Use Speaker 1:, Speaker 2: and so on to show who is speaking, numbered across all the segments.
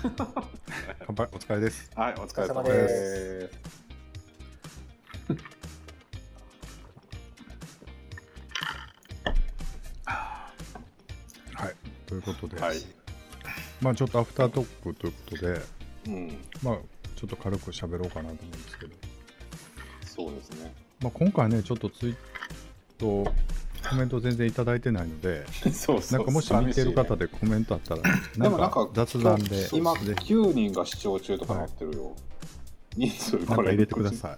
Speaker 1: 乾杯お疲れです
Speaker 2: はい、お疲れ様。で
Speaker 3: す
Speaker 1: はいということで、
Speaker 2: はい。
Speaker 1: まあちょっとアフタートークということで
Speaker 2: うん、
Speaker 1: まあちょっと軽く喋ろうかなと思うんですけど、
Speaker 2: そうですね。
Speaker 1: まあ、今回ねちょっとツイートコメント全然いただいてないので
Speaker 2: そうそう。
Speaker 1: なんかもし見てる方
Speaker 2: で。
Speaker 1: でコメントあったらなん
Speaker 2: でもなんか
Speaker 1: か雑談で
Speaker 2: 今
Speaker 1: ぜひ
Speaker 2: 9人が視聴中とかなってるよ。人数
Speaker 1: なんか入れてくださ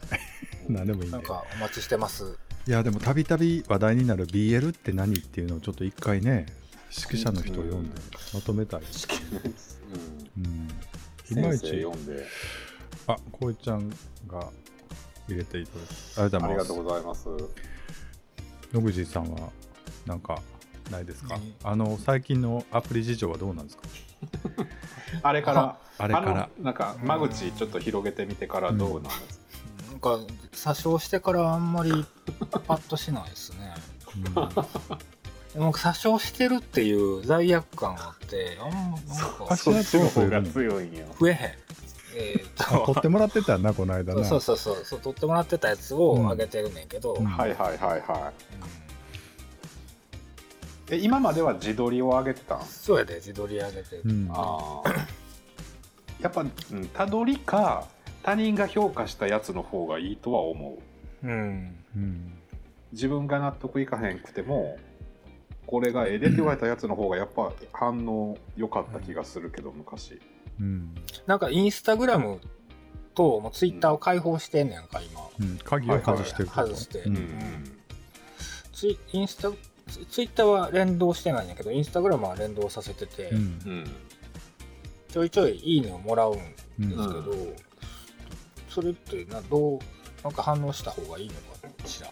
Speaker 1: い 何でもいいんで
Speaker 3: なんかお待ちしてます。
Speaker 1: いやでもたびたび話題になる BL って何っていうのをちょっと一回ね指揮者の人を読んでまとめたい。うん、
Speaker 2: うん。
Speaker 1: いまい
Speaker 2: 先生
Speaker 1: ち
Speaker 2: 読んで。
Speaker 1: あこいちゃんが入れていただいてあ
Speaker 2: ありがと
Speaker 1: りがとうござい
Speaker 2: うございます。
Speaker 1: 野口さんはなんかないですか、
Speaker 3: 何
Speaker 1: あの最近のアプリ事情はどうなんですか？
Speaker 2: あれから、
Speaker 1: あれから
Speaker 2: のなんか間口ちょっと広げてみてからどうなんですか？
Speaker 3: なんか詐称してからあんまりパッとしないですね。
Speaker 1: うん
Speaker 3: でも詐称してるっていう罪悪感があって、あんまなんか。
Speaker 1: 増え
Speaker 3: へん。えー
Speaker 1: あ撮ってもらってたなこの間
Speaker 3: と
Speaker 1: な。
Speaker 3: そうそうそうそう撮ってもらってたやつをあげてるねんけど、
Speaker 1: うん。
Speaker 2: はいはいはいはい。え今までは自撮りを上げてたん？
Speaker 3: そうやで自撮り上げてる、
Speaker 1: うん。
Speaker 2: ああやっぱ、うん、たどりか他人が評価したやつの方がいいとは思う。
Speaker 3: うん。
Speaker 1: うん。
Speaker 2: 自分が納得いかへんくてもこれがええでって言われたやつの方がやっぱ反応良かった気がするけど昔
Speaker 1: うん。
Speaker 3: なんかインスタグラムともうツイッターを開放してんねんか今。
Speaker 1: うん。鍵を外してる
Speaker 3: 外して、
Speaker 1: うん。
Speaker 3: ツイインスタツツイッターは連動してないんやけどインスタグラムは連動させてて、
Speaker 1: うん。
Speaker 2: うん
Speaker 3: ちょいちょいいいねをもらうん
Speaker 1: うん
Speaker 3: ですけど、それってなどうなんか反応した方がいいのかしら？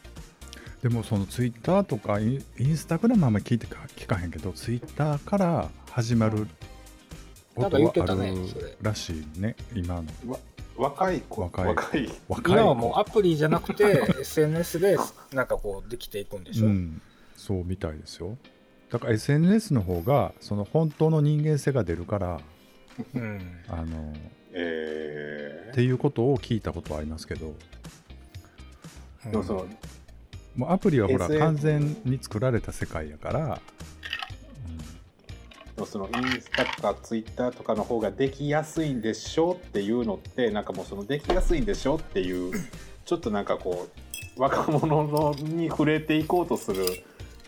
Speaker 1: でもそのツイッターとかインスタグラムはあんまり聞いてか聞かへんけどツイッターから始まるこ
Speaker 3: なんか言ってた
Speaker 1: とはあ
Speaker 3: ねそれ。
Speaker 1: るらしいね今の。
Speaker 2: 若い子。
Speaker 1: 若い。
Speaker 2: 若い。
Speaker 1: 若い
Speaker 3: 今はもうアプリじゃなくて SNS でなんかこうできていくんでしょ、
Speaker 1: うん、そうみたいですよ。だから SNS の方がその本当の人間性が出るから
Speaker 3: うん。
Speaker 1: あの
Speaker 2: え
Speaker 1: っていうことを聞いたことはありますけど。
Speaker 2: ー、でもその
Speaker 1: もうアプリはほら完全に作られた世界やから、
Speaker 2: でもそのインスタとかツイッターとかの方ができやすいんでしょっていうのってなんかもうそのできやすいんでしょっていう ちょっとなんかこう若者のに触れていこうとする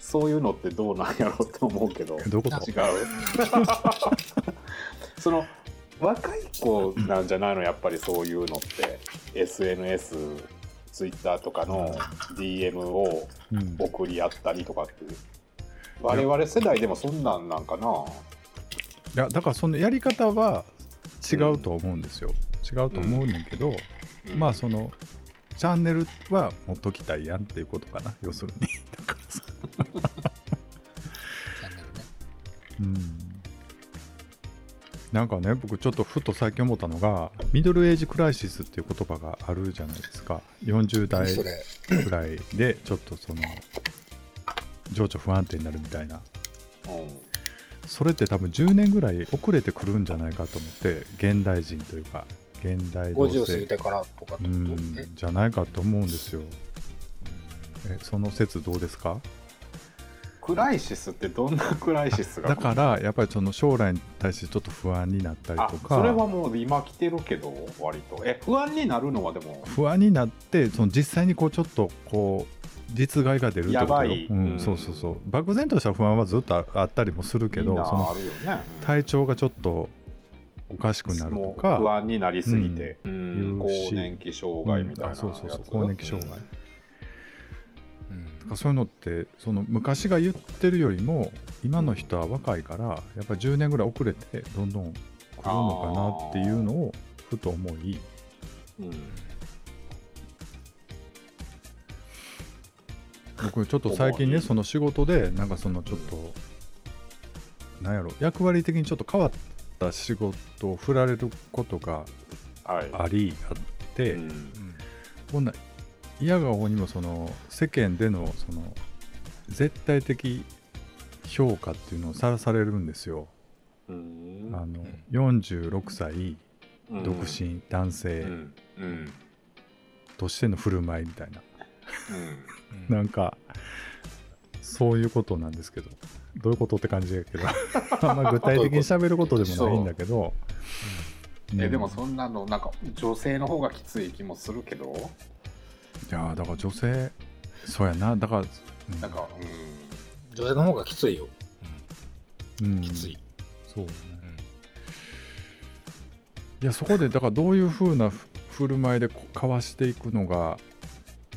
Speaker 2: そういうのってどうなんやろうと思うけど
Speaker 1: うん、どういうこと？
Speaker 2: 違う。その若い子なんじゃないの？やっぱりそういうのって。SNS ツイッターとかの DM を
Speaker 1: うん、
Speaker 2: 送り合ったりとかっていう我々世代でもそんなんなんかな。い
Speaker 1: やだからそのやり方は違うと思うんですよ、違うと思うねんけど、まあそのチャンネルは持っときたいやんっていうことかな。要するに。だからさ
Speaker 3: チャンネルね。
Speaker 1: うん。なんかね僕ちょっとふと最近思ったのがミドルエイジクライシスっていう言葉があるじゃないですか。40代
Speaker 3: それ。
Speaker 1: くらいでちょっとその情緒不安定になるみたいな。
Speaker 2: うん。
Speaker 1: それって多分10年ぐらい遅れてくるんじゃないかと思って現代人というか現代同
Speaker 3: 50過ぎ
Speaker 1: 性
Speaker 3: てからとかって
Speaker 1: う
Speaker 3: こ
Speaker 1: じゃないかと思うんですよ。えその説どうですか？
Speaker 2: クライシスってどんなクライシスが？
Speaker 1: だからやっぱりその将来に対してちょっと不安になったり
Speaker 2: あ
Speaker 1: とか。
Speaker 2: それはもう今来てるけど割と。え不安になるのはでも？
Speaker 1: 不安になってその実際にこうちょっとこう実害が出るってことよ。
Speaker 2: やばい。
Speaker 1: うん
Speaker 2: うん。
Speaker 1: そうそうそう。漠然とした不安はずっとああったりもするけどその
Speaker 2: あるよね。
Speaker 1: 体調がちょっとおかしくなると
Speaker 2: もう不
Speaker 1: か
Speaker 2: 安になりすぎて、うん。更
Speaker 1: し。
Speaker 2: 年期障害みたいな
Speaker 1: うん。あそうそうそう。更年期障害。
Speaker 3: うん
Speaker 1: だからそういうのってその昔が言ってるよりも今の人は若いからやっぱり10年ぐらい遅れてどんどん来るのかなっていうのをふと思い。
Speaker 2: うん。
Speaker 1: 僕ちょっと最近ねその仕事でなんかそのちょっとなんやろ役割的にちょっと変わった仕事を振られることが
Speaker 2: はい。
Speaker 1: ありあって、
Speaker 2: うん。
Speaker 3: うん
Speaker 1: こんな嫌顔にもその世間でのその絶対的評価っていうのをさらされるんですよ。
Speaker 2: うん。
Speaker 1: あの46歳
Speaker 2: うん
Speaker 1: 独身男
Speaker 2: う
Speaker 1: 性としての振る舞いみたいな、
Speaker 3: うん。
Speaker 1: なんかそういうことなんですけど。どういうことって感じやけど。あんま具体的に喋ることでもないんだけど。う。ん。
Speaker 2: えでもそんなのなんか女性の方がきつい気もするけど
Speaker 1: いやーだから女性そうやな。だから、うん。
Speaker 2: なんか
Speaker 3: 女性の方がきついよ、
Speaker 1: うん。
Speaker 3: きつい、
Speaker 1: そうね。いやそこでだからどういうふうなふ振る舞いでこう交わしていくのが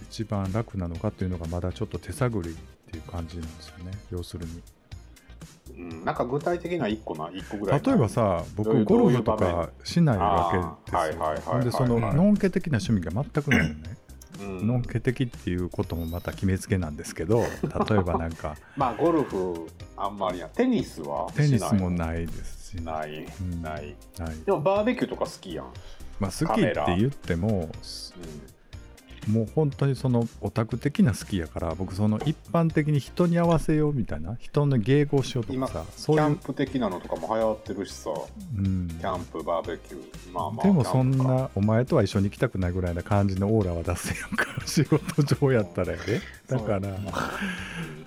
Speaker 1: 一番楽なのかっていうのがまだちょっと手探りっていう感じなんですよね。要するに。
Speaker 2: うん。うんなんか具体的な一個な一個ぐらい
Speaker 1: 例えばさ僕ゴルフとかしないわけですよ。
Speaker 2: はいはい
Speaker 1: でその
Speaker 2: はい。
Speaker 1: のんけ的な趣味が全くないのね。
Speaker 2: うん
Speaker 1: のん。け的っていうこともまた決めつけなんですけど 例えばなんか。
Speaker 2: まあゴルフあんまりやテニスは
Speaker 1: テニスも
Speaker 2: い
Speaker 1: ないですし
Speaker 2: ない。
Speaker 1: うん。
Speaker 2: ない。
Speaker 1: はい。
Speaker 2: でもバーベキューとか好きやん、
Speaker 1: まあ好きって言ってももう本当にそのオタク的な好きやから僕その一般的に人に合わせようみたいな人の迎合しようと
Speaker 2: 今
Speaker 1: かさ
Speaker 2: キ
Speaker 1: そういう、
Speaker 2: ャンプ的なのとかも流行ってるしさ。
Speaker 1: うん、
Speaker 2: キャンプバーベキュー。まあまあ
Speaker 1: でもそんなお前とは一緒に行きたくないぐらいな感じのオーラは出せやんか仕事上やったらやで。だから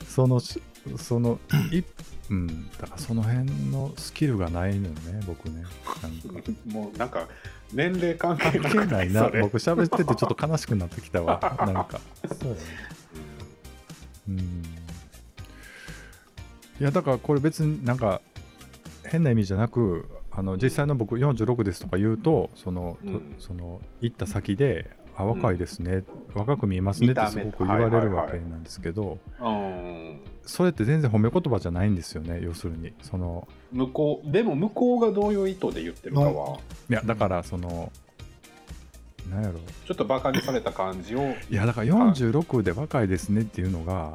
Speaker 1: そのしその いうん。だからその辺のスキルがないのよね僕ね。なんか。
Speaker 2: もうなんか年齢関係
Speaker 1: 関係ないな。僕喋っててちょっと悲しくなってきたわ。なんか。そうやね。うん。いやだからこれ別になんか変な意味じゃなくあの実際の僕46ですとか言うとその,と、
Speaker 2: うん。
Speaker 1: その行った先で「あ若いですね、若く見えますね」ってすごく言われるわけなんですけど
Speaker 2: うん。
Speaker 1: それって全然褒め言葉じゃないんですよね要するに。その
Speaker 2: 向こうでも向こうがどういう意図で言ってるかは。い
Speaker 1: やだからそのなんやろ。
Speaker 2: ちょっとバカにされた感じを。
Speaker 1: いやだから46で若いですねっていうのが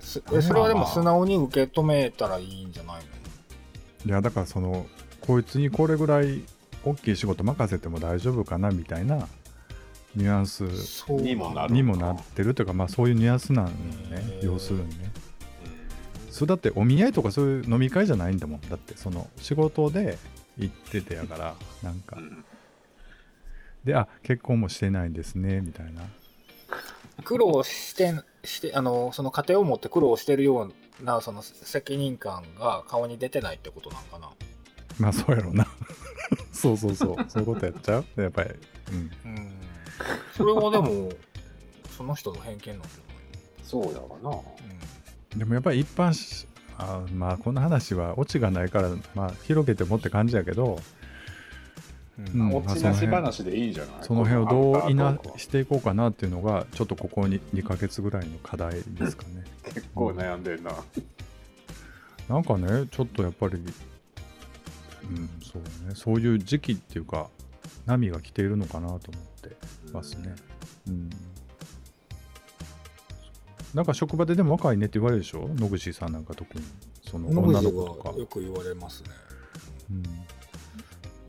Speaker 3: それはでも素直に受け止めたらいいんじゃないの？
Speaker 1: いやだからそのこいつにこれぐらい大きい仕事任せても大丈夫かなみたいなニュアンス
Speaker 3: そう
Speaker 2: にもなる。
Speaker 1: にもなってるというかまあそういうニュアンスなんよね。要するにね。それだってお見合いとかそういう飲み会じゃないんだもん。だってその仕事で行っててやからなんか。
Speaker 2: うん。
Speaker 1: であ結婚もしてないんですねみたいな。
Speaker 3: 苦労してしてあのその家庭を持って苦労してるようなその責任感が顔に出てないってことなんかな。
Speaker 1: まあそうやろうな。そうそうそう。そういうことやっちゃう？やっぱり。うん。
Speaker 3: うんそれはでもその人の偏見なんじ
Speaker 2: そうやわな。
Speaker 3: ゃない
Speaker 1: でもやっぱり一般しあまあこの話はオチがないからまあ広げてもって感じやけど
Speaker 3: うん。
Speaker 1: うん
Speaker 2: 落ちなし話でいいんじゃない
Speaker 1: その辺をどういなしていこうかなっていうのがちょっとここに2ヶ月ぐらいの課題ですかね。
Speaker 2: 結構悩んでんな。
Speaker 1: なんかねちょっとやっぱりうんそうね。そういう時期っていうか波が来ているのかなと思ってますね。うん。なんか職場ででも若いねって言われるでしょ？野口さんなんか特に。その女の子とか。
Speaker 3: はよく言われますね。
Speaker 1: うん。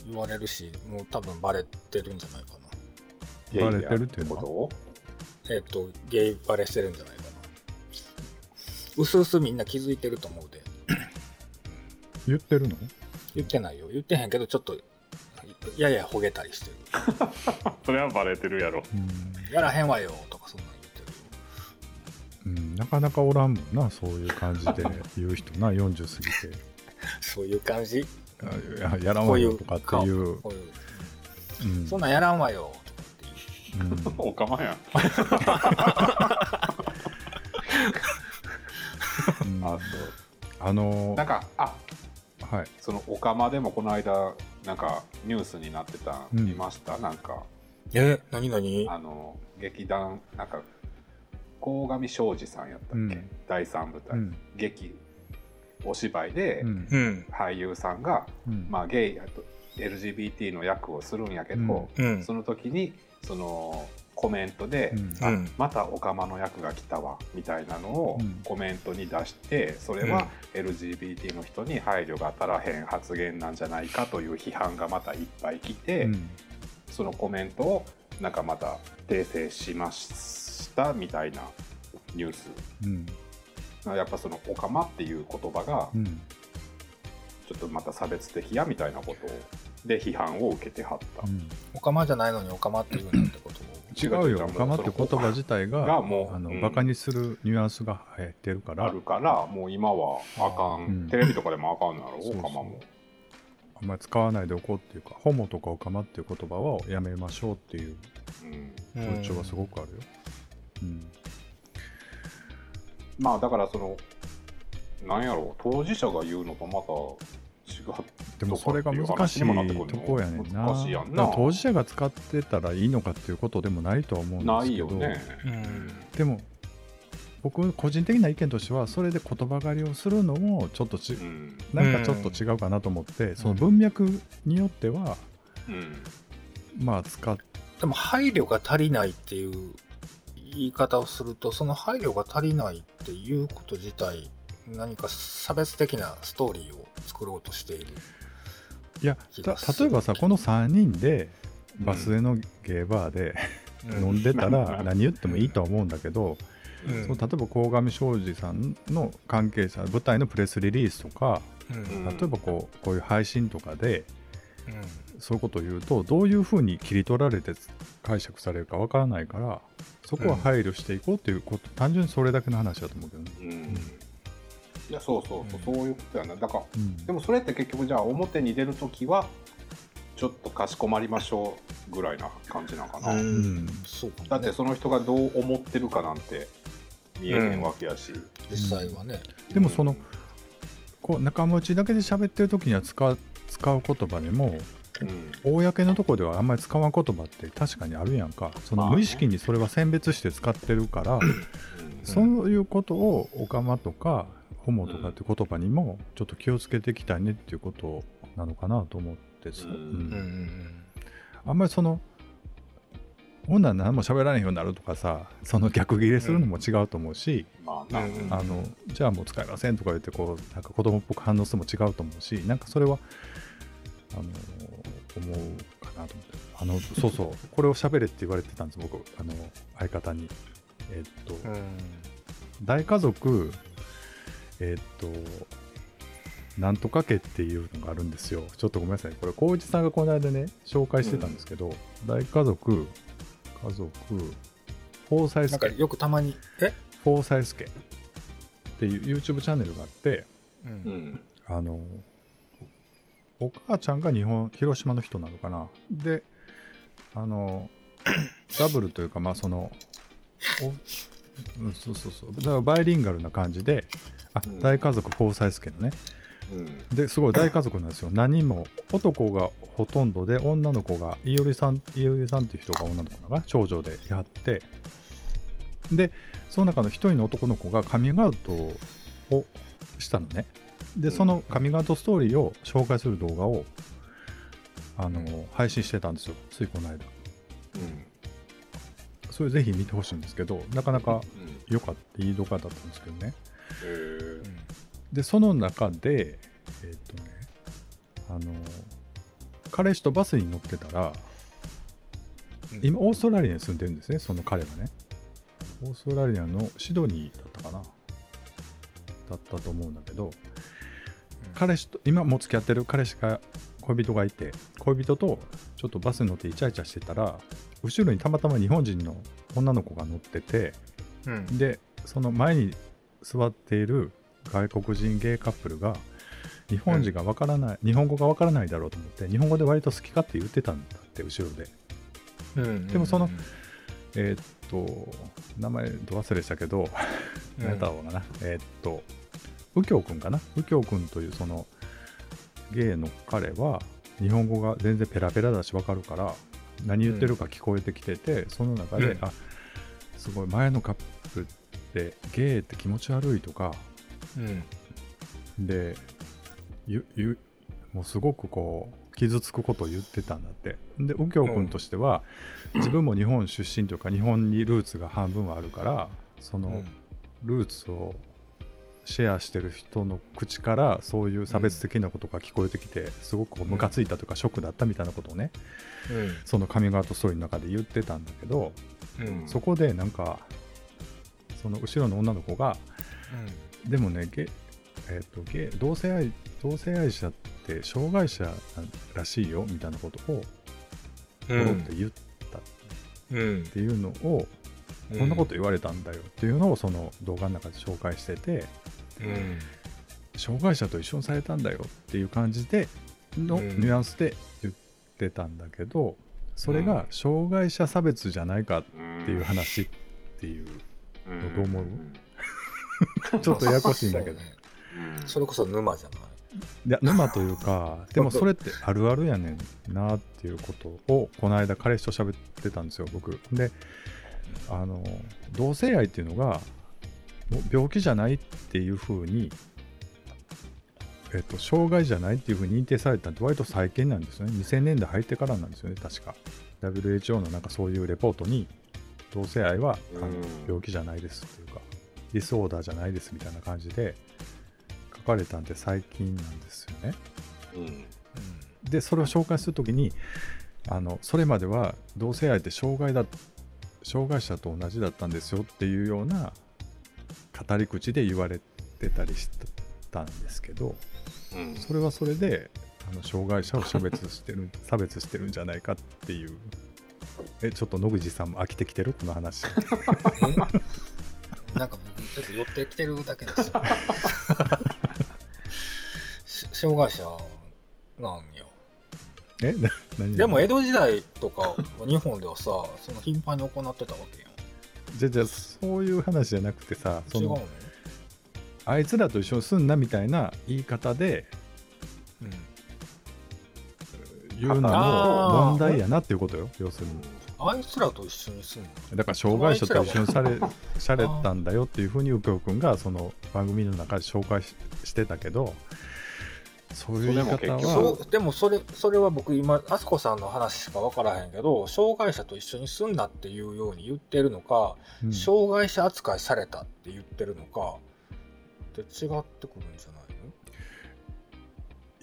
Speaker 3: 言われるしもう多分バレてるんじゃないかな。
Speaker 1: バレてるっていうの？は
Speaker 2: こと
Speaker 3: えっ、とゲイバレしてるんじゃないかな。うすうすみんな気づいてると思うで。
Speaker 1: 言ってるの？
Speaker 3: 言ってないよ。言ってへんけどちょっとややほげたりしてる。
Speaker 2: それはバレてるやろ。
Speaker 1: うん。
Speaker 3: やらへんわよとかそんなん言ってる。よ
Speaker 1: うん、なかなかおらんもんなそういう感じで言う人な40過ぎて。
Speaker 3: そういう感じ？
Speaker 1: あややらんわよとかっていう。
Speaker 3: そんなんやらんわよとかっていう。
Speaker 1: うん。
Speaker 2: おかまやん。
Speaker 1: うん。
Speaker 2: あ
Speaker 1: あの
Speaker 2: なんかあ
Speaker 1: はい。
Speaker 2: そのオカマでもこの間なんかニュースになってた、
Speaker 1: うん。
Speaker 2: 見ました？なんか。
Speaker 3: え何何？
Speaker 2: あの劇団なんか鴻上庄司さんやったっけ、
Speaker 1: うん。
Speaker 2: 第三舞台、
Speaker 1: うん。
Speaker 2: 劇お芝居で、俳優さんが、
Speaker 1: うん。
Speaker 2: まあ、ゲイあと LGBT の役をするんやけど、
Speaker 3: うん。
Speaker 2: その時にそのコメントで、
Speaker 1: うん。
Speaker 2: またオカマの役が来たわみたいなのを
Speaker 1: うん。
Speaker 2: コメントに出してそれは LGBT の人に配慮が足らへん発言なんじゃないかという批判がまたいっぱい来て、
Speaker 1: うん。
Speaker 2: そのコメントをなんかまた訂正しましたみたいなニュース。
Speaker 1: うん。
Speaker 2: やっぱそのオカマっていう言葉が
Speaker 1: うん。
Speaker 2: ちょっとまた差別的やみたいなことで批判を受けてはった、
Speaker 1: うん。
Speaker 3: オカマじゃないのにオカマって言うなんてことを
Speaker 1: 違うよ、オカマって言葉自体が、
Speaker 2: がもう
Speaker 1: あの
Speaker 2: うん。
Speaker 1: バカにするニュアンスが入ってるから、
Speaker 2: あるからもう今はあかん、
Speaker 1: うん。
Speaker 2: テレビとかでもあかんのやろ？
Speaker 1: そう
Speaker 2: オカマも。
Speaker 1: あんまり使わないでおこうっていうか、ホモとかオカマっていう言葉をやめましょうっていう
Speaker 2: うん。
Speaker 3: うん
Speaker 1: 風潮がすごくあるよ。うん。
Speaker 2: まあだからそのなんやろ？う当事者が言うのとまた
Speaker 1: でもそれが難しいとこやねんな。
Speaker 2: 難しいやんな。
Speaker 1: 当事者が使ってたらいいのかっていうことでもないとは思うん
Speaker 2: な
Speaker 1: ですけど、
Speaker 2: いよね、
Speaker 3: うん。
Speaker 1: でも僕個人的な意見としてはそれで言葉狩りをするのもちょっとち
Speaker 2: うん。
Speaker 1: なんかちょっと違うかなと思って、その文脈によっては
Speaker 2: うん。
Speaker 1: まあ使っ
Speaker 3: でも配慮が足りないっていう言い方をするとその配慮が足りないっていうこと自体何か差別的なストーリーを作ろうとしている
Speaker 1: いや例えばさこの3人でバスへのゲーバーで飲んでたら 何言ってもいいとは思うんだけど、
Speaker 3: うん。
Speaker 1: そう例えば鴻上庄司さんの関係者舞台のプレスリリースとか
Speaker 3: うん。
Speaker 1: 例えばこうこういう配信とかで
Speaker 3: うん。
Speaker 1: そういうことを言うとどういうふうに切り取られて解釈されるかわからないからそこは配慮していこうっていうこと、単純にそれだけの話だと思うけどね。
Speaker 2: やそうそうそう、そういうことやな。だから
Speaker 1: うん。
Speaker 2: でもそれって結局じゃあ表に出るときはちょっとかしこまりましょうぐらいな感じなのかな、
Speaker 3: うん。そうかもね。
Speaker 2: だってその人がどう思ってるかなんて見えへんわけやし、
Speaker 3: 実際はね、
Speaker 1: でもそのこう仲間内だけで喋ってる時には使う使う言葉でも
Speaker 2: うん。
Speaker 1: 公のとこではあんまり使わん言葉って確かにあるやんか。その無意識にそれは選別して使ってるから、
Speaker 2: うん。
Speaker 1: そういうことをオカマとかホモとかって言葉にもちょっと気をつけていきたいねっていうことなのかなと思ってそう
Speaker 2: うん。
Speaker 1: うん
Speaker 3: うんうん。
Speaker 1: あんまりそのほんなら何も喋られへんようになるとかさその逆ギレするのも違うと思うし、
Speaker 2: まあな、
Speaker 3: うん
Speaker 1: あのじゃあもう使いませんとか言ってこうなんか子供っぽく反応するのも違うと思うしなんかそれはあの思うかなと思って。あの そうそうこれを喋れって言われてたんです僕。あの相方に。えっと、
Speaker 3: うん。
Speaker 1: 大家族えっとなんとか家っていうのがあるんですよ。ちょっとごめんなさい。これ光一さんがこの間ね紹介してたんですけど、大家族家族フォーサイ
Speaker 3: なんか
Speaker 1: ス家
Speaker 3: よくたまにえ？
Speaker 1: フォーサイス家っていう YouTube チャンネルがあって
Speaker 3: う
Speaker 2: うんん。
Speaker 1: あのお母ちゃんが日本広島の人なのかな。であの ダブルというかまあそのおうんそうそうそう。だからバイリンガルな感じであ
Speaker 2: うん。
Speaker 1: 大家族フォーサイス家のね。
Speaker 2: うん。
Speaker 1: ですごい大家族なんですよ。何人も男がほとんどで女の子がいおりさんいおりさんっていう人が女の子なのかな？長女でやって。でその中の一人の男の子がカミングアウトをしたのね。でそのカミングアウトストーリーを紹介する動画をあの配信してたんですよ。ついこの間。
Speaker 2: うん。
Speaker 1: それぜひ見てほしいんですけどなかなか
Speaker 2: うん。
Speaker 1: 良かったいい動画だったんですけどね
Speaker 2: へー
Speaker 1: でその中でえーっとねあの彼氏とバスに乗ってたら
Speaker 3: うん。
Speaker 1: 今オーストラリアに住んでるんですねその彼がね。オーストラリアのシドニーだったかな。だったと思うんだけど彼氏と今もう付き合ってる彼氏が恋人がいて恋人とちょっとバスに乗ってイチャイチャしてたら後ろにたまたま日本人の女の子が乗ってて
Speaker 3: うん。
Speaker 1: でその前に座っている外国人ゲイカップルが日本人がわからない、日本語がわからないだろうと思って日本語で割と好き勝手言ってたんだって後ろで。
Speaker 3: うん
Speaker 1: でもそのえーっと名前ど忘れしたけど
Speaker 3: うん。
Speaker 1: 何やったのかな、えーっと右京くんかな？右京くんというそのゲイの彼は日本語が全然ペラペラだしわかるから何言ってるか聞こえてきてて、その中で、
Speaker 3: うん。
Speaker 1: あすごい前のカップルってゲイって気持ち悪いとか
Speaker 3: うん。
Speaker 1: でゆゆもうすごくこう傷つくことを言ってたんだって。で右京君としては、自分も日本出身というか日本にルーツが半分はあるからその、
Speaker 3: うん。
Speaker 1: ルーツをシェアしてる人の口からそういう差別的なことが聞こえてきて、すごくこうムカついたとかショックだったみたいなことをね
Speaker 3: うん。
Speaker 1: そのカミングアウトストーリーの中で言ってたんだけど、
Speaker 3: うん。
Speaker 1: そこでなんかその後ろの女の子がでもねゲえっとゲイ同性愛同性愛者って障害者らしいよみたいなことを
Speaker 3: う
Speaker 1: ポロって言ったっ
Speaker 3: うん
Speaker 1: ていうのを、こんなこと言われたんだよっていうのをその動画の中で紹介してて
Speaker 3: うん。
Speaker 1: 障害者と一緒にされたんだよっていう感じでの
Speaker 3: うん。
Speaker 1: ニュアンスで言ってたんだけどそれが障害者差別じゃないかっていう話っていうどう思う？ちょっとややこしいんだけど。
Speaker 3: ねそれこそ沼じゃない？
Speaker 1: いや沼というか でもそれってあるあるやねんなっていうことをこの間彼氏と喋ってたんですよ僕。であの同性愛っていうのが病気じゃないっていうふうにえっと、障害じゃないっていうふうに認定されたのって割と最近なんですよね。2000年代入ってからなんですよね確か。WHO のなんかそういうレポートに同性愛はあの
Speaker 2: うん
Speaker 1: 病気じゃないですっていうかディスオーダーじゃないですみたいな感じで書かれたんで最近なんですよね。
Speaker 2: うん。
Speaker 1: でそれを紹介するときにあのそれまでは同性愛って障害だ障害者と同じだったんですよっていうような語り口で言われてたりしたんですけど
Speaker 2: うん。
Speaker 1: それはそれであの障害者を差別してる差別してるんじゃないかっていうえちょっと野口さんも飽きてきてる？この話。
Speaker 3: え なんか僕ちょっと寄ってきてるだけです。よ し障害者なんよ
Speaker 1: えな何？
Speaker 3: でも江戸時代とか日本ではさその頻繁に行ってたわけやん。
Speaker 1: じゃじゃそういう話じゃなくてさそ
Speaker 3: の
Speaker 1: の？あいつらと一緒に住んだみたいな言い方で
Speaker 3: うん
Speaker 1: 言うのも問題やなっていうことよ要するに。
Speaker 3: あいつらと一緒に住むの？
Speaker 1: だから障害者と一緒にされされたんだよっていうふうに右京君がその番組の中で紹介ししてたけどそういう言い方は
Speaker 3: でもそれそれは僕今あすこさんの話しか分からへんけど障害者と一緒に住んだっていうように言ってるのか、
Speaker 1: うん。
Speaker 3: 障害者扱いされたって言ってるのかって違ってくるんじゃな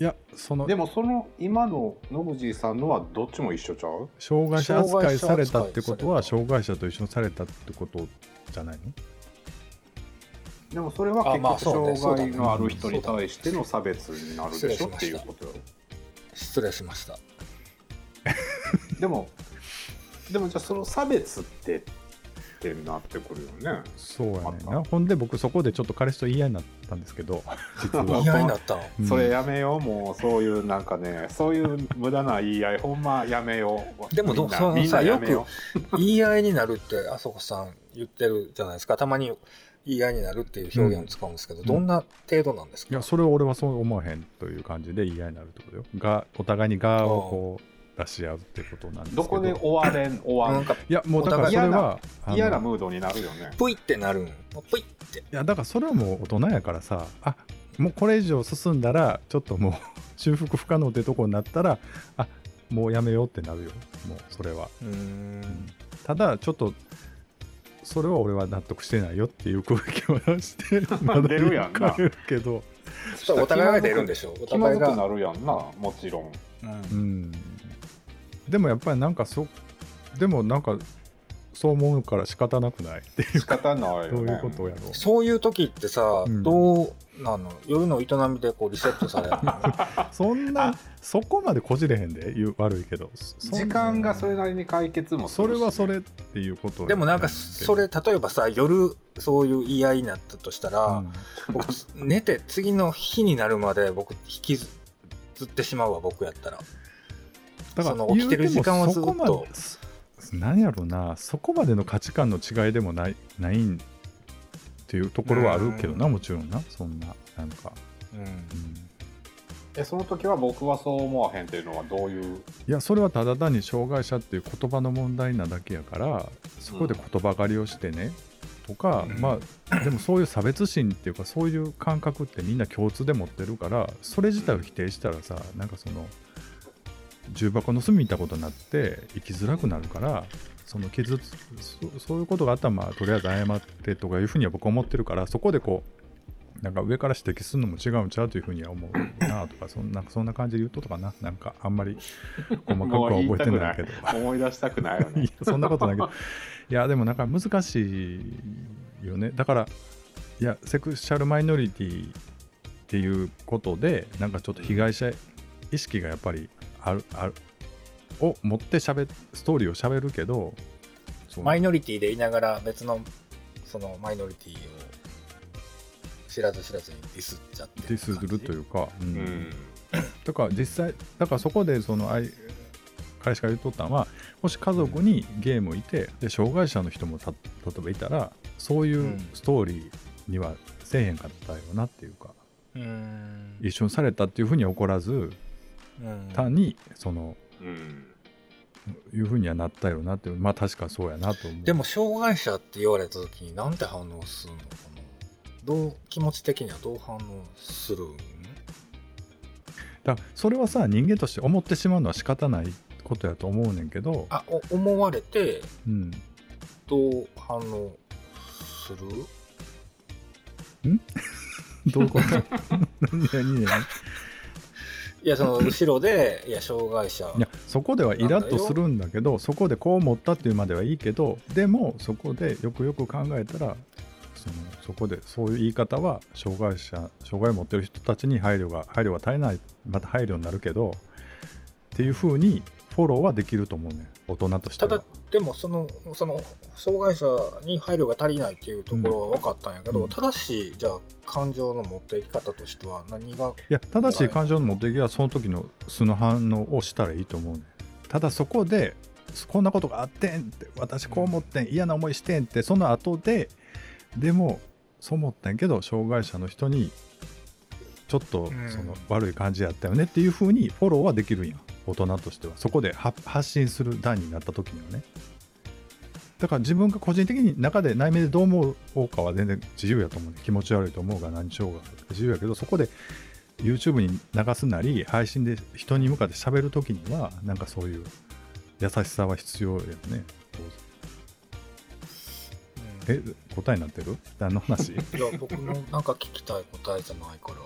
Speaker 3: い
Speaker 1: やその
Speaker 2: でもその今の野口さんのはどっちも一緒ちゃう？
Speaker 1: 障害者扱いされたってことは
Speaker 3: 障
Speaker 1: 障害者と一緒にされたってことじゃない？の
Speaker 2: でもそれは
Speaker 3: あまあ
Speaker 2: 結局障害のある人に対しての差別になるでしょ？っていうことよ。
Speaker 3: 失礼しました。
Speaker 2: でもでもじゃあその差別ってってなってくるよね。
Speaker 1: そうやねな。ほんで僕そこでちょっと彼氏と言い合いになったんですけど 実は。
Speaker 3: 意外になったの
Speaker 1: うん。
Speaker 2: それやめよう。もうそういうなんかねそういう無駄な言い合いほんまやめよう。
Speaker 3: でもど
Speaker 2: みんな
Speaker 3: その
Speaker 2: みんなよ
Speaker 3: 言い合いになるってあそこさん言ってるじゃないですか。たまに言い合いになるっていう表現を使うんですけど、
Speaker 1: ん。
Speaker 3: どんな程度なんですか、
Speaker 1: いやそれは俺はそう思わへんという感じで言い合いになるってことよ。がお互いに側をこう出し合うってことなんですけど。
Speaker 2: どこで終われん終わ
Speaker 3: なんんか。
Speaker 1: いやもうだからそれは
Speaker 2: 嫌なムードになるよね。
Speaker 3: プイってなるんプイって。
Speaker 1: いやだからそれはもう大人やからさあもうこれ以上進んだらちょっともう 修復不可能ってとこになったらあもうやめようってなるよ。もうそれは、
Speaker 3: うーん。
Speaker 1: ただちょっとそれは俺は納得してないよっていう空気を出して まだ
Speaker 2: 出るやんな。
Speaker 1: けど。
Speaker 3: お互いが出るんでしょ？お互いが。
Speaker 2: なるやんなもちろん
Speaker 3: うん。
Speaker 1: うんでもやっぱりなんかそでもなんかそう思うから仕方なくない？っていう
Speaker 2: 仕方ないよね。
Speaker 1: どういうことやろ。う
Speaker 3: そういう時ってさ、
Speaker 1: うん。
Speaker 3: どうなの？夜の営みでこうリセットされるの？
Speaker 1: そんなそこまでこじれへんで悪いけど。そ
Speaker 2: 時間がそれなりに解決もするし
Speaker 1: それはそれっていうこと
Speaker 3: でもなんかそれ例えばさ夜そういう言い合いになったとしたら、
Speaker 1: うん。
Speaker 3: 僕寝て次の日になるまで僕引きずってしまうわ僕やったら
Speaker 1: だから
Speaker 3: その起きてる時間はずっと。
Speaker 1: 言うてもそこまでなんやろなそこまでの価値観の違いでもないないんっていうところはあるけどなもちろんなそんななんか、
Speaker 3: うん。
Speaker 1: うん。
Speaker 2: えその時は僕はそう思わへんっていうのはどういう？
Speaker 1: いやそれはただ単に障害者っていう言葉の問題なだけやからそこで言葉狩りをしてね、とか、
Speaker 3: うん。
Speaker 1: まあでもそういう差別心っていうかそういう感覚ってみんな共通で持ってるからそれ自体を否定したらさなんかその重箱の隅みたことになって生きづらくなるからその傷つそそういうことがあったらまあとりあえず謝ってとかいうふうには僕は思ってるからそこでこうなんか上から指摘するのも違うんちゃうというふうには思うなとかそんなそんな感じで言うととかな。なんかあんまり細かくは覚えてないけど。
Speaker 2: 思い出したくないよね。
Speaker 1: そんなことないけど。いやでもなんか難しいよね。だからいやセクシャルマイノリティっていうことでなんかちょっと被害者意識がやっぱりあるある。を持ってしゃべストーリーをしゃべるけどそう。
Speaker 3: マイノリティでいながら別のそのマイノリティを知らず知らずにディスっちゃって
Speaker 1: ディスるといううか、う
Speaker 2: うん。ん
Speaker 1: だから実際だからそこでそのあい彼氏が言っとったのはもし家族にゲームいてで障害者の人もた例えばいたらそういううん。ストーリーにはせえへんかったよなっていうか、
Speaker 3: うん。
Speaker 1: 一緒にされたっていうふうには怒らず
Speaker 3: うん
Speaker 1: 単にその
Speaker 2: うん。
Speaker 1: いうふうにはなったよなってまあ確かそうやなと思う。
Speaker 3: でも障害者って言われた時になんて反応するのかな？どう気持ち的にはどう反応するん？
Speaker 1: だそれはさ人間として思ってしまうのは仕方ないことやと思うねんけど、
Speaker 3: あお思われて
Speaker 1: うん、
Speaker 3: どう反応する？
Speaker 1: どういう？こ と何何何
Speaker 3: いやその後ろでいや障害者。
Speaker 1: いやそこではイラッとするんだけどそこでこう思ったっていうまではいいけどでもそこでよくよく考えたらそのそこでそういう言い方は障害者障害を持ってる人たちに配慮が配慮が足りないまた配慮になるけどっていうふうにフォローはできると思うね。大人としては。
Speaker 3: ただでもそのその障害者に配慮が足りないっていうところは分かったんやけど、
Speaker 1: うん。
Speaker 3: 正しいじゃあ感情の持っていき方としては何が
Speaker 1: いや正しい感情の持っていきはその時の素の反応をしたらいいと思うね。ただそこでこんなことがあってんって私こう思ってん嫌な思いしてんってその後ででもそう思ったんやけど障害者の人にちょっと
Speaker 3: うん。
Speaker 1: その悪い感じやったよねっていうふうにフォローはできるんや大人としてはそこで発信する段になった時にはね。だから自分が個人的に中で内面でどう思うかは全然自由やと思うね。気持ち悪いと思うが何しようが自由やけどそこで YouTube に流すなり配信で人に向かって喋る時にはなんかそういう優しさは必要やね。当然え答えになってる？何の話？
Speaker 3: いや僕のなんか聞きたい答えじゃないから。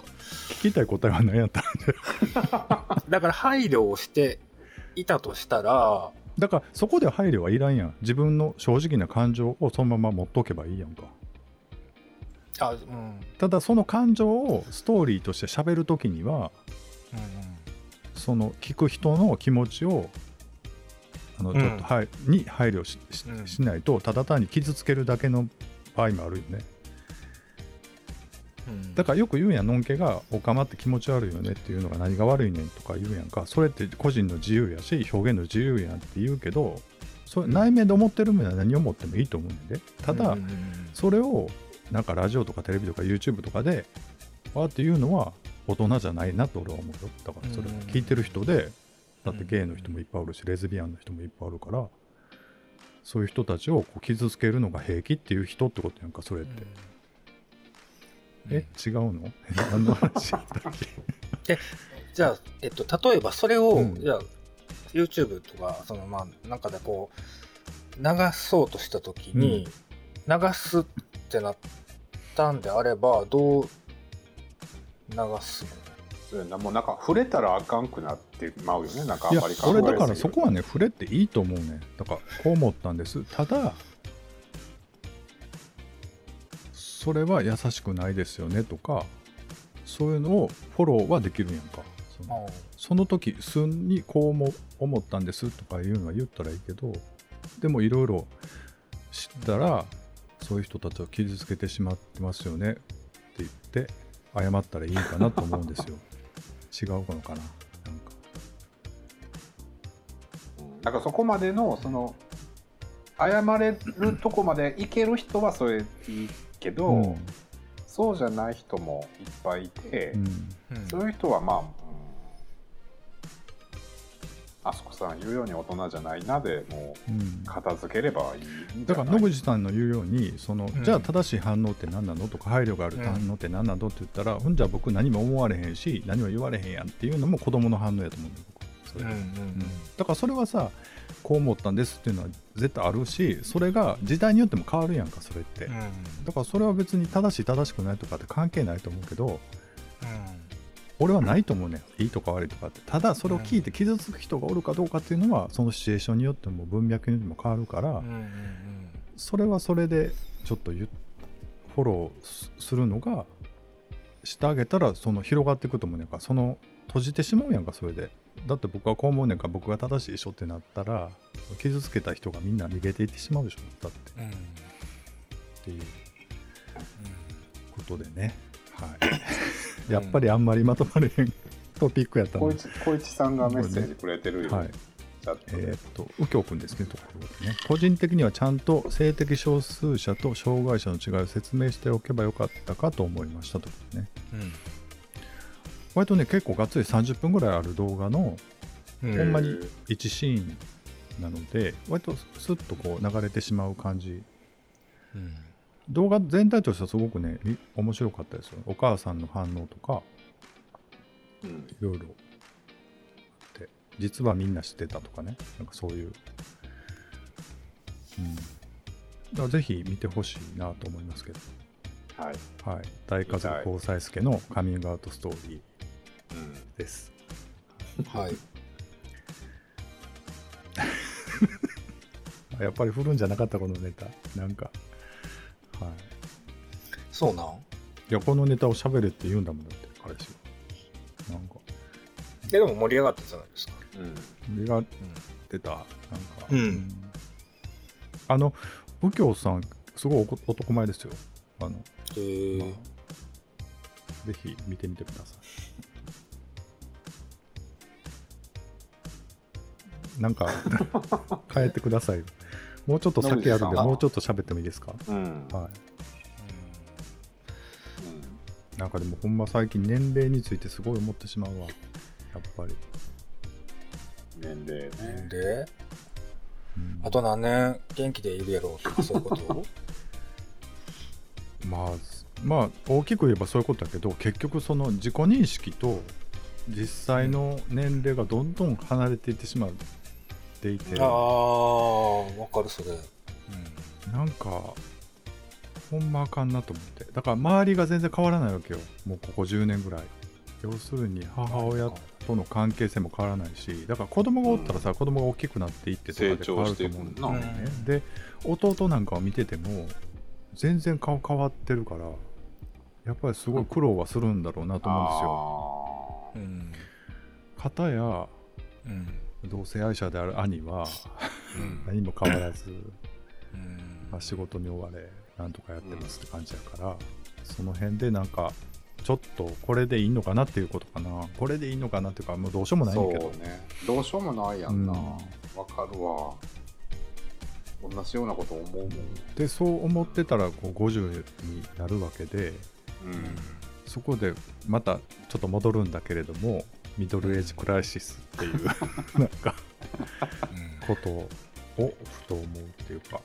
Speaker 1: 聞きたい答えは何やった？
Speaker 3: だから配慮をしていたとしたら
Speaker 1: だからそこで配慮はいらんやん。自分の正直な感情をそのまま持っとけばいいやんか
Speaker 3: あうん。うん
Speaker 1: ただその感情をストーリーとして喋る時にはその聞く人の気持ちをあの
Speaker 3: うん
Speaker 1: ちょっと、はい。に配慮ししないとただ単に傷つけるだけの場合もあるよね。
Speaker 3: うん。
Speaker 1: だからよく言うやんのんけが「おかまって気持ち悪いよね」っていうのが何が悪いねんとか言うやんか。それって個人の自由やし表現の自由やんって言うけどそれ内面で思ってるものは何を思ってもいいと思うんでただ、それをなんかラジオとかテレビとか YouTube とかでわーっていうのは大人じゃないなと俺は思うよ。だからそれ
Speaker 3: うん。
Speaker 1: 聞いてる人でだってゲイの人もいっぱいおるしレズビアンの人もいっぱいおるからそういう人たちをこう傷つけるのが平気っていう人ってことやんかそれって、
Speaker 3: うん。
Speaker 1: え違うの？何の話だっけ？
Speaker 3: じゃあ、えっと、例えばそれを、
Speaker 1: うん。
Speaker 3: じゃあ YouTube とかそのまあなんかでこう流そうとした時に、流すってなったんであればどう流すの？
Speaker 2: もうなんか触れたらあかんくなってまうよね。なんかあんまり考え
Speaker 1: 俺だからそこはね触れていいと思うね。だからこう思ったんです。ただそれは優しくないですよねとかそういうのをフォローはできるやんか。そのその時素にこう思思ったんですとかいうのは言ったらいいけどでもいろいろ知ったらそういう人たちを傷つけてしまってますよねって言って謝ったらいいかなと思うんですよ 違うのかな？なんか。
Speaker 2: うんだからそこまでのその謝れるとこまでいける人はそれいいけど、
Speaker 1: うん。
Speaker 2: そうじゃない人もいっぱいいて、
Speaker 1: うん。
Speaker 3: うん。
Speaker 2: そういう人はまあ、うんあそこさん言うように大人じゃないなでも
Speaker 1: うん。
Speaker 2: う片付ければいいんじゃない？
Speaker 1: だから野口さんの言うようにその、
Speaker 3: うん。
Speaker 1: じゃあ正しい反応って何なの？とか配慮がある
Speaker 3: うん
Speaker 1: 反応って何なの？って言ったら、ほんじゃ僕何も思われへんし何も言われへんやんっていうのも子供の反応やと思う。んだよ僕それ、
Speaker 3: うんうん。
Speaker 1: うん。だからそれはさこう思ったんですっていうのは絶対あるしそれが時代によっても変わるやんかそれって、
Speaker 3: うんうん。
Speaker 1: だからそれは別に正しい正しくないとかって関係ないと思うけど
Speaker 3: うん
Speaker 1: 俺はないと思うね。いいとか悪いとかってただそれを聞いて傷つく人がおるかどうかっていうのはそのシチュエーションによっても文脈によっても変わるから、それはそれでちょっとゆフォローすするのがしてあげたらその広がっていくと思うねんか。らその閉じてしまうやんかそれで。だって僕はこう思うねんから僕が正しいでしょってなったら傷つけた人がみんな逃げていってしまうでしょだって。
Speaker 3: うん。
Speaker 1: っていうことでね。はい やっぱりあんまりまとまれへんトピックやったので。
Speaker 2: 小一さんがメッセージくれてるよ、
Speaker 1: はい。えーっと右京君ですねところでね。個人的にはちゃんと性的少数者と障害者の違いを説明しておけばよかったかと思いましたとね
Speaker 3: うん
Speaker 1: 割とね結構がっつり30分ぐらいある動画の
Speaker 3: うん。
Speaker 1: ほんまに1シーンなので割とスッとこう流れてしまう感じ。
Speaker 3: うん
Speaker 1: 動画全体としてはすごくねい面白かったですよ。お母さんの反応とか
Speaker 2: うん。
Speaker 1: いろいろあって実はみんな知ってたとかね。なんかそういう。うん。だからぜひ見てほしいなと思いますけど。
Speaker 2: はい、
Speaker 1: はい。大家族交際助のカミングアウトストーリ
Speaker 2: うん。
Speaker 1: ーです。
Speaker 3: はい。
Speaker 1: あやっぱり振るんじゃなかったこのネタ。なんかはい。
Speaker 3: そうなん？
Speaker 1: いやこのネタを喋れって言うんだもんだって彼氏は。なんか。
Speaker 3: ででも盛り上がったじゃないですか。
Speaker 2: うん。
Speaker 1: 目が出た。なんか、
Speaker 3: うん。
Speaker 1: あの右京さんすごいおこ男前ですよ。あの
Speaker 3: へえ
Speaker 1: まぜひ見てみてください。なんか 変えてくださいよもうちょっと先あるんでもうちょっと喋ってもいいですか？
Speaker 2: うん。
Speaker 1: はい。なんかでもほんま最近年齢についてすごい思ってしまうわ。やっぱり、
Speaker 2: 年齢ね。
Speaker 3: で
Speaker 1: うん。
Speaker 3: あと何年元気でいるやろうとかそういうこと？
Speaker 1: まあまあ大きく言えばそういうことだけど結局その自己認識と実際の年齢がどんどん離れていってしまっていて、
Speaker 3: ああわかるそれ。
Speaker 1: なんかほんまあかんなと思って。だから周りが全然変わらないわけよ。もうここ10年ぐらい。要するに母親との関係性も変わらないし。だから子供がおったらさ、子供が大きくなっていってとかで変わると思うんだよ
Speaker 3: 成
Speaker 1: ねで弟なんかを見てても全然顔変わってるからやっぱりすごい苦労はするんだろうなと思うんですよ。
Speaker 3: うん。
Speaker 1: 片や
Speaker 3: うん
Speaker 1: 同性愛者である兄は
Speaker 3: うん。
Speaker 1: 何も変わらず
Speaker 3: うん。
Speaker 1: まあ仕事に追われなんとかやってますって感じやから、その辺でなんかちょっとこれでいいのかなっていうことかな。これでいいのかなっていうかもうどうしようもないんけど。
Speaker 2: うね。どうしようもないやんな。
Speaker 1: うん。
Speaker 2: わ、かるわ。同じようなこと思うもん。
Speaker 1: でそう思ってたらこう50になるわけで
Speaker 2: うん。
Speaker 1: そこでまたちょっと戻るんだけれどもミドルエイジクライシスっていうなんかことをふと思うっていうか、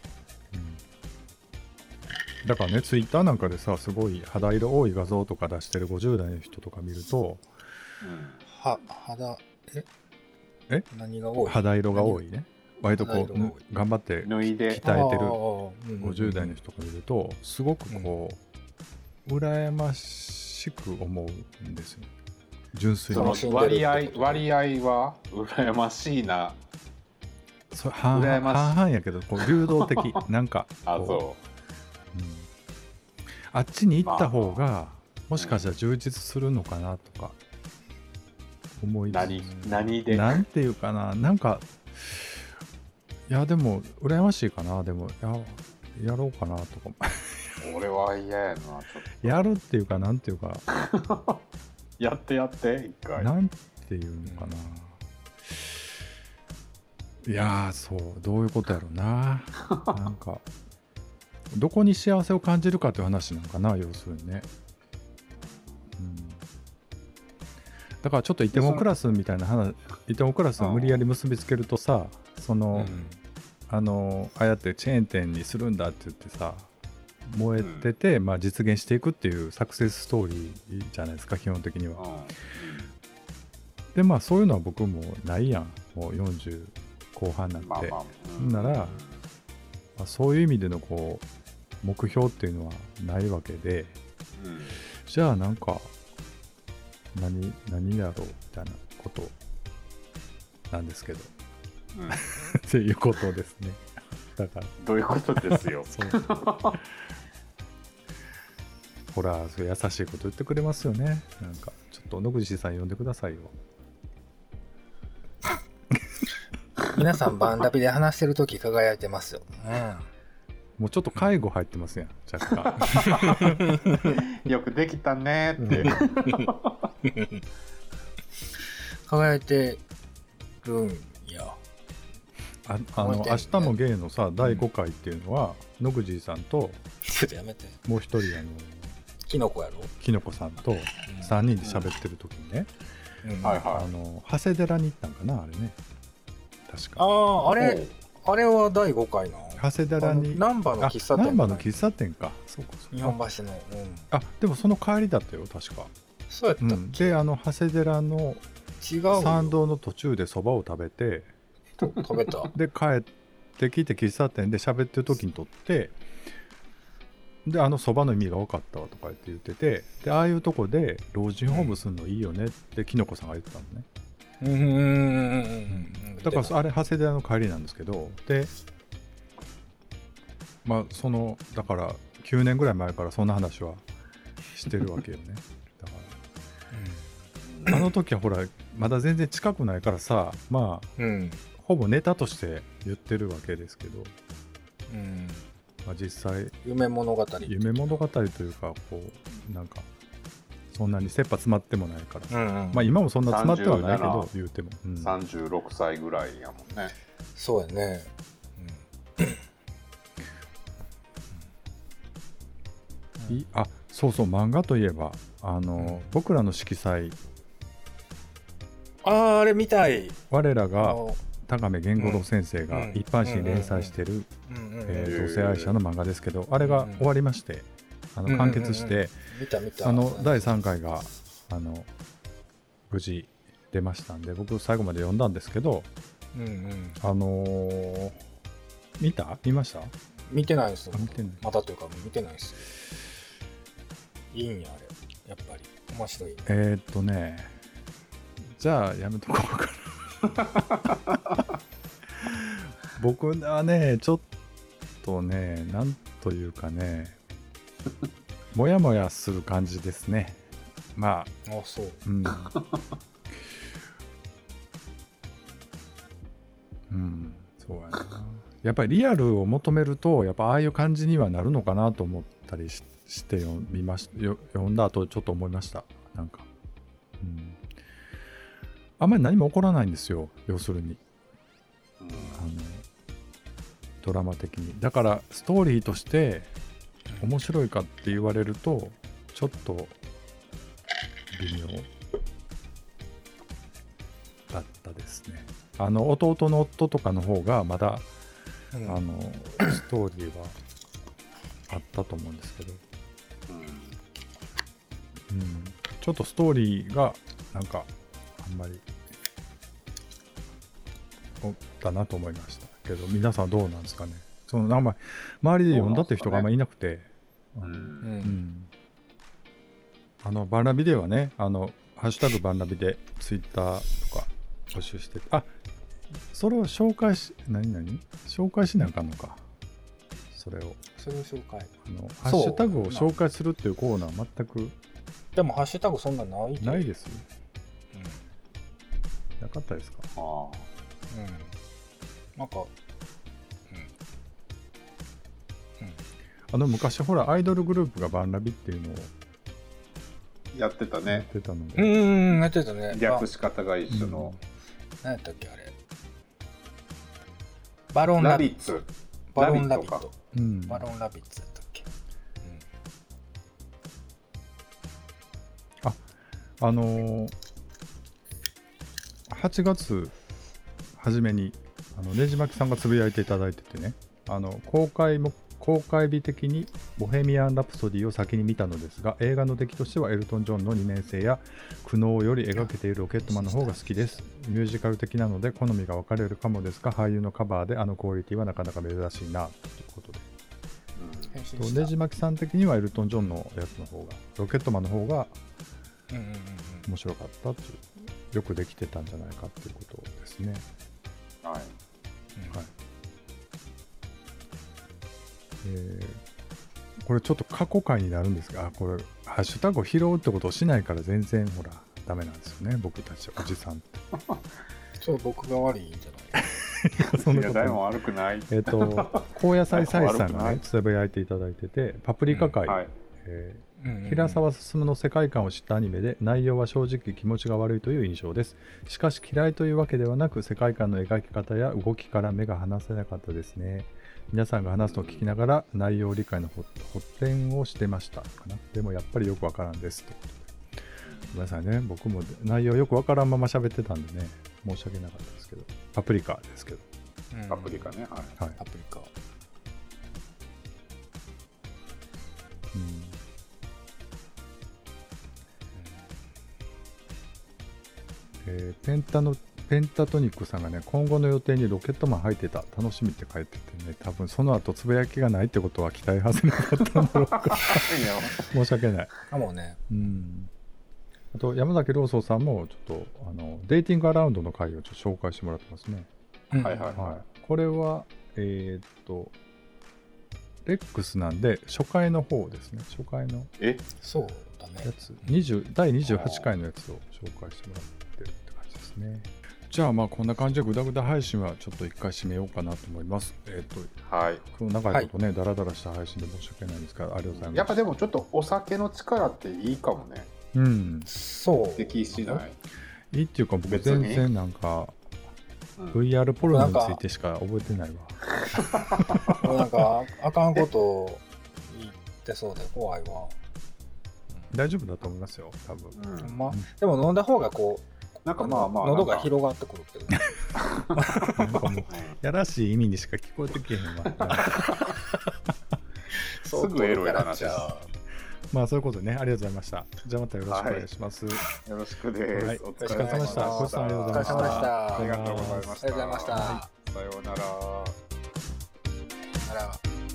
Speaker 1: うん、だからねツイッターなんかでさすごい肌色多い画像とか出してる50代の人とか見ると
Speaker 3: は肌え？
Speaker 1: え？
Speaker 3: 何が多い？
Speaker 1: 肌色が多いね。割とこ
Speaker 3: う
Speaker 1: 頑張って鍛えてる
Speaker 3: あーうん
Speaker 1: 50代の人が見るとすごくこう羨ましく思うんですよ純粋
Speaker 2: そ
Speaker 1: に。
Speaker 3: 楽しんでる
Speaker 2: 割合割合は羨ましいな。
Speaker 1: そう半々
Speaker 2: 羨ましい。
Speaker 1: 半々やけどこう流動的。なんか
Speaker 2: あそ
Speaker 1: う。ん。あっちに行った方がもしかしたら充実するのかなとか思い
Speaker 2: 何何で？
Speaker 1: なんていうかな。なんかいやでも羨ましいかな。でもややろうかなとか。
Speaker 2: う俺は嫌やなちょっ
Speaker 1: やるっていうかなんていうか。
Speaker 2: と やってやって一回。
Speaker 1: なんていうのかな、いやーそうどういうことやろうな。なんかどこに幸せを感じるかという話なのかな要するにね、うん、だからちょっとイテモクラスみたいな話イテモクラスを無理やり結びつけるとさその、あのああやってチェーン店にするんだって言ってさ燃えてて、まあ、実現していくっていうサクセスストーリーじゃないですか基本的には。
Speaker 2: うん。
Speaker 1: でまあそういうのは僕もないやん。もう40後半なんて、
Speaker 2: まあまあ
Speaker 1: ほんならまあそういう意味でのこう目標っていうのはないわけで
Speaker 2: うん。
Speaker 1: じゃあなんか何何やろうみたいなことなんですけど。
Speaker 2: うん。
Speaker 1: っていうことですね。だから。
Speaker 2: どういうことですよ。
Speaker 1: そうほらそう優しいこと言ってくれますよねなんかちょっと野口さん呼んでくださいよ
Speaker 3: 皆さんバンダビで話してる時輝いてますよ。
Speaker 1: もうちょっと介護入ってますやん若干
Speaker 2: よくできたねって、
Speaker 3: うん。輝いてるんや。
Speaker 1: ああの明日もゲイのさ第5回っていうのは野口さんと
Speaker 3: ちょっとやめて。
Speaker 1: もう一人あの
Speaker 3: キノコやろ？
Speaker 1: きのこさんと3人で喋ってる時にね、
Speaker 3: うん。
Speaker 2: はいはい。
Speaker 1: あの長谷寺に行ったんかな？あれね。確か。
Speaker 3: ああ、あれ、あれは第5回なの？
Speaker 1: 長谷寺に。
Speaker 3: 難波の喫茶店。
Speaker 1: 難波の喫茶店か。そうかそう
Speaker 3: 日
Speaker 1: か
Speaker 3: 本橋の。うん。
Speaker 1: あでもその帰りだったよ確か、
Speaker 3: そうやったっ
Speaker 1: うん、であの長谷寺の。参道の途中でそばを食べて。
Speaker 3: 食べた。
Speaker 1: で帰ってきて喫茶店で喋ってる時に撮ってであのそばの意味が分かったわとか言って言っててでああいうとこで老人ホームするのいいよねってきのこさんが言ってたのね
Speaker 3: うんうんうんうんうん。
Speaker 1: だからあれ長谷寺の帰りなんですけどでまあそのだから9年ぐらい前からそんな話はしてるわけよね だからあの時はほらまだ全然近くないからさまあ
Speaker 3: うん。
Speaker 1: ほぼネタとして言ってるわけですけど、
Speaker 3: うん。
Speaker 1: まあ、実際
Speaker 3: 夢物語。
Speaker 1: 夢物語というかこうなんかそんなに切羽詰まってもないから。さ、
Speaker 3: うんうん。
Speaker 1: まあ今もそんな詰まってはないけど
Speaker 2: 37
Speaker 1: 言うても、うん。
Speaker 2: 36歳ぐらいやもんね。
Speaker 3: そうやね。
Speaker 1: いあそうそう漫画といえばあの、僕らの色彩。
Speaker 3: ああ、あれ見たい。
Speaker 1: 我ら
Speaker 3: あ
Speaker 1: が
Speaker 3: の
Speaker 1: 高目源五郎先生が
Speaker 3: うん
Speaker 1: 一般紙に連載してる、同性愛者の漫画ですけどあれが終わりまして、あの完結して。あの第3回があの無事出ましたんで僕最後まで読んだんですけど。あのー見た？見ました？
Speaker 3: 見てないですよ
Speaker 1: あ。見てない
Speaker 3: またというか見てないですよ。いいんや、あれ。やっぱり。面白いね。
Speaker 1: えー、っとねじゃあやめとこうかな 僕はねちょっとねなんというかねもやもやする感じですねまあ
Speaker 3: あ、そう。
Speaker 1: うん。うん、そうやな。やっぱりリアルを求めると、やっぱああいう感じにはなるのかなと思ったりしして読みましよ読んだ後ちょっと思いました。なんか。うん。あんまり何も起こらないんですよ、要するに。
Speaker 2: うん
Speaker 1: あのドラマ的に。だから、ストーリーとして面白いかって言われると、ちょっと微妙だったですね。あの弟の夫とかの方がまだ、
Speaker 3: うん
Speaker 1: あのストーリーはあったと思うんですけど、
Speaker 2: うん
Speaker 1: うん、ちょっとストーリーがなんかあんまり。おったなと思いました。けど皆さんどうなんですかね。そのあんまり周りで読んだって人があんまりいなくて、あの
Speaker 2: うん。
Speaker 3: う。
Speaker 1: うん。んあのバンラビではねあのハッシュタグバンラビでツイッターとか募集しててあそれを紹介し何何？紹介しなあかんのか。それを。
Speaker 3: それを紹介。
Speaker 1: あのハッシュタグを紹介するっていうコーナー全く
Speaker 3: でも、ハッシュタグそんなないで
Speaker 1: ないです
Speaker 3: うん。
Speaker 1: なかったですか？
Speaker 2: あ
Speaker 3: うん。なんか、
Speaker 1: あの昔ほらアイドルグループがバンラビっていうのを
Speaker 2: ーやってた
Speaker 1: やっ
Speaker 2: ね
Speaker 1: てたので、
Speaker 3: うんうんうん、やってたね。
Speaker 2: 略し方が一緒の。
Speaker 3: あ何やったっけ、あれ。バロンラ
Speaker 2: ラ
Speaker 3: ビッ
Speaker 2: ツ。
Speaker 3: バロンラビッ
Speaker 2: ラビット
Speaker 3: ト。
Speaker 1: うん。
Speaker 3: バロンラビッツやったっけ？
Speaker 1: あのー8月初めにあのねじまきさんがつぶやいていただいててねあの公開も公開日的に「ボヘミアン・ラプソディ」を先に見たのですが映画の出来としてはエルトン・ジョンの2年生や苦悩より描けているロケットマンの方が好きです。ミュージカル的なので好みが分かれるかもですが俳優のカバーであのクオリティはなかなか珍しいなということで。と
Speaker 3: 変身した
Speaker 1: ねじまきさん的にはエルトン・ジョンのやつの方がロケットマンの方が
Speaker 3: うんうんうん。
Speaker 1: 面白かったっていうよくできてたんじゃないかっていうことですね。
Speaker 2: はい。
Speaker 1: はい。えーこれちょっと過去回になるんですがあこれハッシュタグを拾うってことをしないから全然ほらダメなんですよね僕たち おじさんって。
Speaker 3: それ僕が悪いんじゃない？
Speaker 1: そんなこと
Speaker 2: 誰も悪くない。
Speaker 1: えっ、と高野菜菜さんがね つぶやいていただいててパプリカ界、
Speaker 2: はい。
Speaker 1: えー
Speaker 3: うんうんうん
Speaker 1: 平沢進の世界観を知ったアニメで内容は正直気持ちが悪いという印象です。しかし嫌いというわけではなく世界観の描き方や動きから目が離せなかったですね。皆さんが話すのを聞きながら内容理解の発発展をしてました。かな。でもやっぱりよくわからんです。ということで。ごめんなさいね。僕も内容よくわからんまま喋ってたんでね。申し訳なかったですけど。パプリカですけど。
Speaker 3: うん。
Speaker 2: パプリカね。はい。
Speaker 1: はい、
Speaker 3: パプリカ
Speaker 1: えーペンタのペンタトニックさんがね今後の予定にロケットマン入ってた楽しみって書いててね多分その後つぶやきがないってことは期待外れだったんだろうか。申し訳ない。
Speaker 3: かもね。
Speaker 1: うん。あと山崎ローソーさんもちょっとあのデーティングアラウンドの回をちょっと紹介してもらってますね。
Speaker 3: うん。
Speaker 2: はいはい
Speaker 1: はい、これはえーっとレックスなんで初回の方ですね。初回の
Speaker 2: え？
Speaker 3: そうだね。
Speaker 1: やつ。20第28回のやつを紹介してもらってね。じゃあまあこんな感じでグダグダ配信はちょっと一回締めようかなと思います。えっ、と
Speaker 2: はい。
Speaker 1: この長いことね、ダラダラした配信で申し訳ないんですがありがとうございます。
Speaker 2: やっぱでもちょっとお酒の力っていいかもね。
Speaker 1: うん。
Speaker 3: そう。
Speaker 2: できしない
Speaker 1: いいっていうか僕全然なんか
Speaker 2: うん。
Speaker 1: VR ポルノについてしか覚えてないわ。
Speaker 3: もうなんかあかんこと言ってそうで怖いわ、
Speaker 1: 大丈夫だと思いますよ多分。
Speaker 2: うん
Speaker 3: ま？でも飲んだ方がこう
Speaker 2: なんかまあまあ
Speaker 3: 喉が広がってくるけど。
Speaker 1: なんかもうやらしい意味にしか聞こえてけへんわ。
Speaker 2: すぐエロい話
Speaker 3: じゃあ
Speaker 1: まあそういうことでね。ありがとうございました。じゃあまたよろしくお願いします、
Speaker 2: よろしくです、
Speaker 1: はい。
Speaker 2: お
Speaker 1: お疲れ様でした。
Speaker 3: お疲れ様でした。
Speaker 1: コシさんありがとうございま
Speaker 3: した。
Speaker 2: ありがとうございました。
Speaker 3: ありがとうございました。
Speaker 2: さようなら。
Speaker 3: あら